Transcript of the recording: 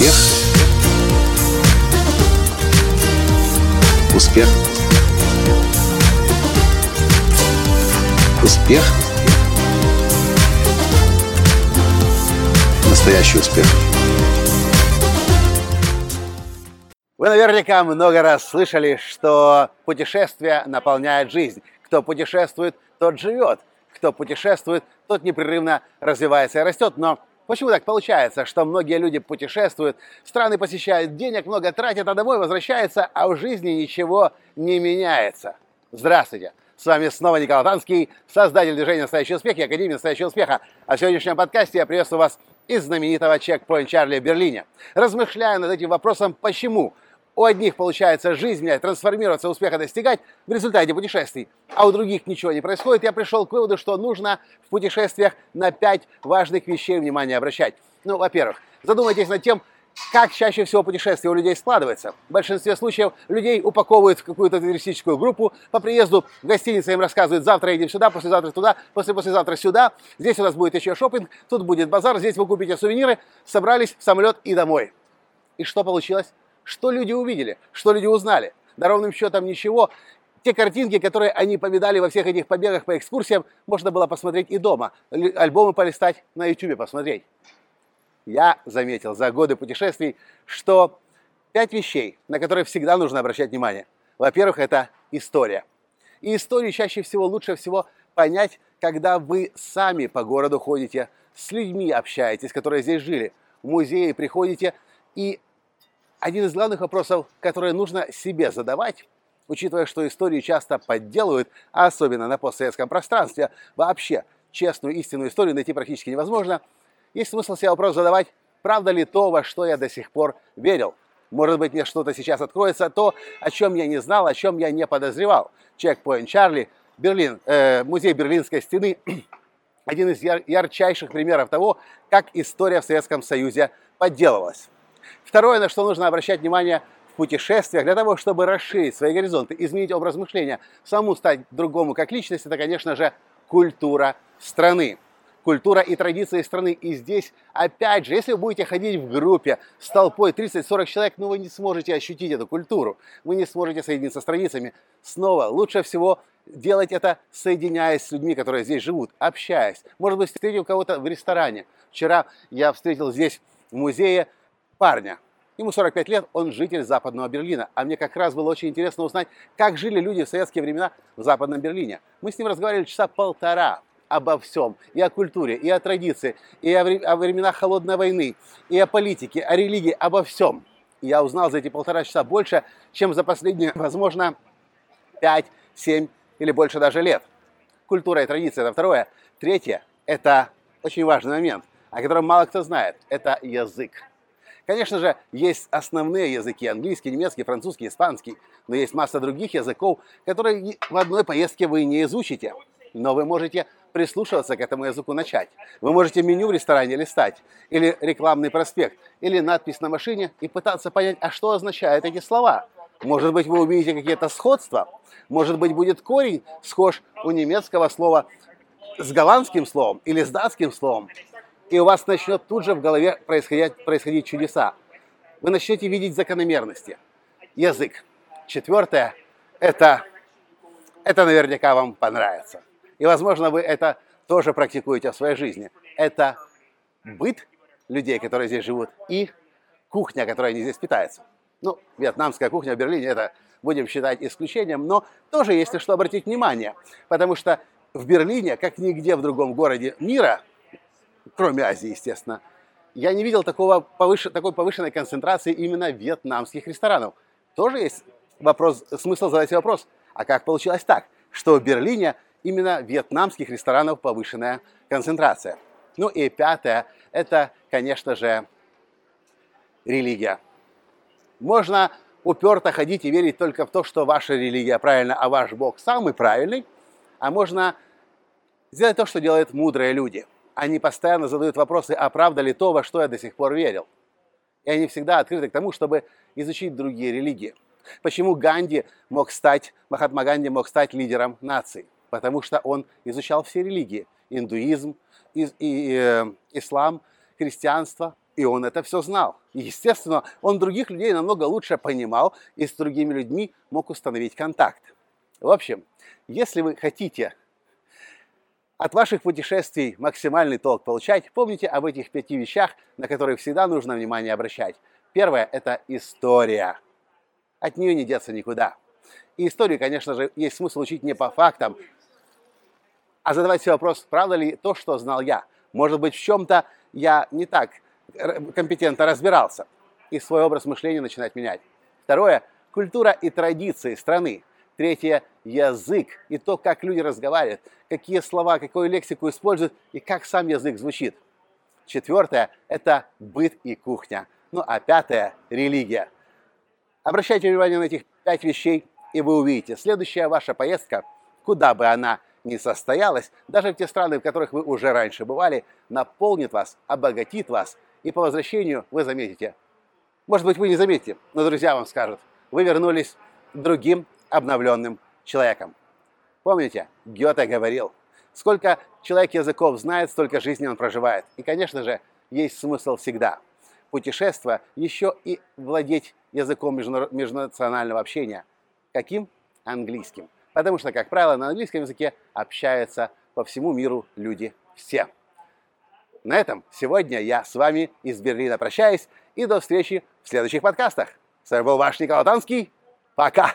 Успех. Успех. Успех. Настоящий успех. Вы наверняка много раз слышали, что путешествие наполняет жизнь. Кто путешествует, тот живет. Кто путешествует, тот непрерывно развивается и растет. Но почему так получается, что многие люди путешествуют, страны посещают, денег много тратят, а домой возвращаются, а в жизни ничего не меняется? Здравствуйте! С вами снова Николай Танский, создатель движения «Настоящий успех» и Академии «Настоящего успеха». А в сегодняшнем подкасте я приветствую вас из знаменитого чекпоинт Чарли в Берлине. Размышляя над этим вопросом, почему у одних получается жизнь менять, трансформироваться, успеха достигать в результате путешествий, а у других ничего не происходит, я пришел к выводу, что нужно в путешествиях на пять важных вещей внимание обращать. Ну, во-первых, задумайтесь над тем, как чаще всего путешествие у людей складывается. В большинстве случаев людей упаковывают в какую-то туристическую группу, по приезду в гостиницу им рассказывают, завтра едем сюда, послезавтра туда, после-послезавтра сюда, здесь у нас будет еще шопинг, тут будет базар, здесь вы купите сувениры, собрались в самолет и домой. И что получилось? Что люди увидели? Что люди узнали? Да ровным счетом ничего. Те картинки, которые они повидали во всех этих побегах по экскурсиям, можно было посмотреть и дома. Альбомы полистать, на YouTube посмотреть. Я заметил за годы путешествий, что пять вещей, на которые всегда нужно обращать внимание. Во-первых, это история. И историю чаще всего, лучше всего понять, когда вы сами по городу ходите, с людьми общаетесь, которые здесь жили, в музеи приходите и один из главных вопросов, которые нужно себе задавать, учитывая, что истории часто подделывают, особенно на постсоветском пространстве, вообще честную истинную историю найти практически невозможно, есть смысл себе вопрос задавать, правда ли то, во что я до сих пор верил. Может быть, мне что-то сейчас откроется, то, о чем я не знал, о чем я не подозревал. Чекпоинт Чарли, Берлин, э, музей Берлинской стены, один из яр- ярчайших примеров того, как история в Советском Союзе подделывалась. Второе, на что нужно обращать внимание в путешествиях для того, чтобы расширить свои горизонты, изменить образ мышления, саму стать другому как личность, это, конечно же, культура страны. Культура и традиции страны. И здесь, опять же, если вы будете ходить в группе с толпой 30-40 человек, ну вы не сможете ощутить эту культуру. Вы не сможете соединиться с традициями. Снова, лучше всего делать это, соединяясь с людьми, которые здесь живут, общаясь. Может быть, встретил кого-то в ресторане. Вчера я встретил здесь в музее парня. Ему 45 лет, он житель Западного Берлина. А мне как раз было очень интересно узнать, как жили люди в советские времена в Западном Берлине. Мы с ним разговаривали часа полтора обо всем. И о культуре, и о традиции, и о, о временах холодной войны, и о политике, о религии, обо всем. И я узнал за эти полтора часа больше, чем за последние, возможно, 5, 7 или больше даже лет. Культура и традиция – это второе. Третье – это очень важный момент, о котором мало кто знает. Это язык. Конечно же, есть основные языки – английский, немецкий, французский, испанский. Но есть масса других языков, которые в одной поездке вы не изучите. Но вы можете прислушиваться к этому языку начать. Вы можете меню в ресторане листать, или рекламный проспект, или надпись на машине и пытаться понять, а что означают эти слова. Может быть, вы увидите какие-то сходства. Может быть, будет корень схож у немецкого слова с голландским словом или с датским словом и у вас начнет тут же в голове происходить, происходить чудеса. Вы начнете видеть закономерности. Язык. Четвертое – это, это наверняка вам понравится. И, возможно, вы это тоже практикуете в своей жизни. Это быт людей, которые здесь живут, и кухня, которой они здесь питаются. Ну, вьетнамская кухня в Берлине – это будем считать исключением, но тоже есть на что обратить внимание, потому что в Берлине, как нигде в другом городе мира, кроме Азии, естественно, я не видел такого повыш... такой повышенной концентрации именно вьетнамских ресторанов. Тоже есть вопрос, смысл задать вопрос, а как получилось так, что в Берлине именно вьетнамских ресторанов повышенная концентрация? Ну и пятое, это, конечно же, религия. Можно уперто ходить и верить только в то, что ваша религия правильна, а ваш Бог самый правильный, а можно сделать то, что делают мудрые люди – они постоянно задают вопросы, а правда ли то, во что я до сих пор верил. И они всегда открыты к тому, чтобы изучить другие религии. Почему Ганди мог стать, Махатма Ганди мог стать лидером нации? Потому что он изучал все религии. Индуизм, и, и, э, ислам, христианство, И он это все знал. И, естественно, он других людей намного лучше понимал и с другими людьми мог установить контакт. В общем, если вы хотите от ваших путешествий максимальный толк получать, помните об этих пяти вещах, на которые всегда нужно внимание обращать. Первое – это история. От нее не деться никуда. И историю, конечно же, есть смысл учить не по фактам, а задавать себе вопрос, правда ли то, что знал я. Может быть, в чем-то я не так компетентно разбирался. И свой образ мышления начинать менять. Второе – культура и традиции страны. Третье – язык и то, как люди разговаривают, какие слова, какую лексику используют и как сам язык звучит. Четвертое – это быт и кухня. Ну а пятое – религия. Обращайте внимание на этих пять вещей, и вы увидите, следующая ваша поездка, куда бы она ни состоялась, даже в те страны, в которых вы уже раньше бывали, наполнит вас, обогатит вас, и по возвращению вы заметите. Может быть, вы не заметите, но друзья вам скажут, вы вернулись другим обновленным человеком. Помните, Гёте говорил, сколько человек языков знает, столько жизни он проживает. И, конечно же, есть смысл всегда. Путешествие еще и владеть языком межнационального общения. Каким? Английским. Потому что, как правило, на английском языке общаются по всему миру люди все. На этом сегодня я с вами из Берлина прощаюсь и до встречи в следующих подкастах. С вами был ваш Николай Танский. Пока!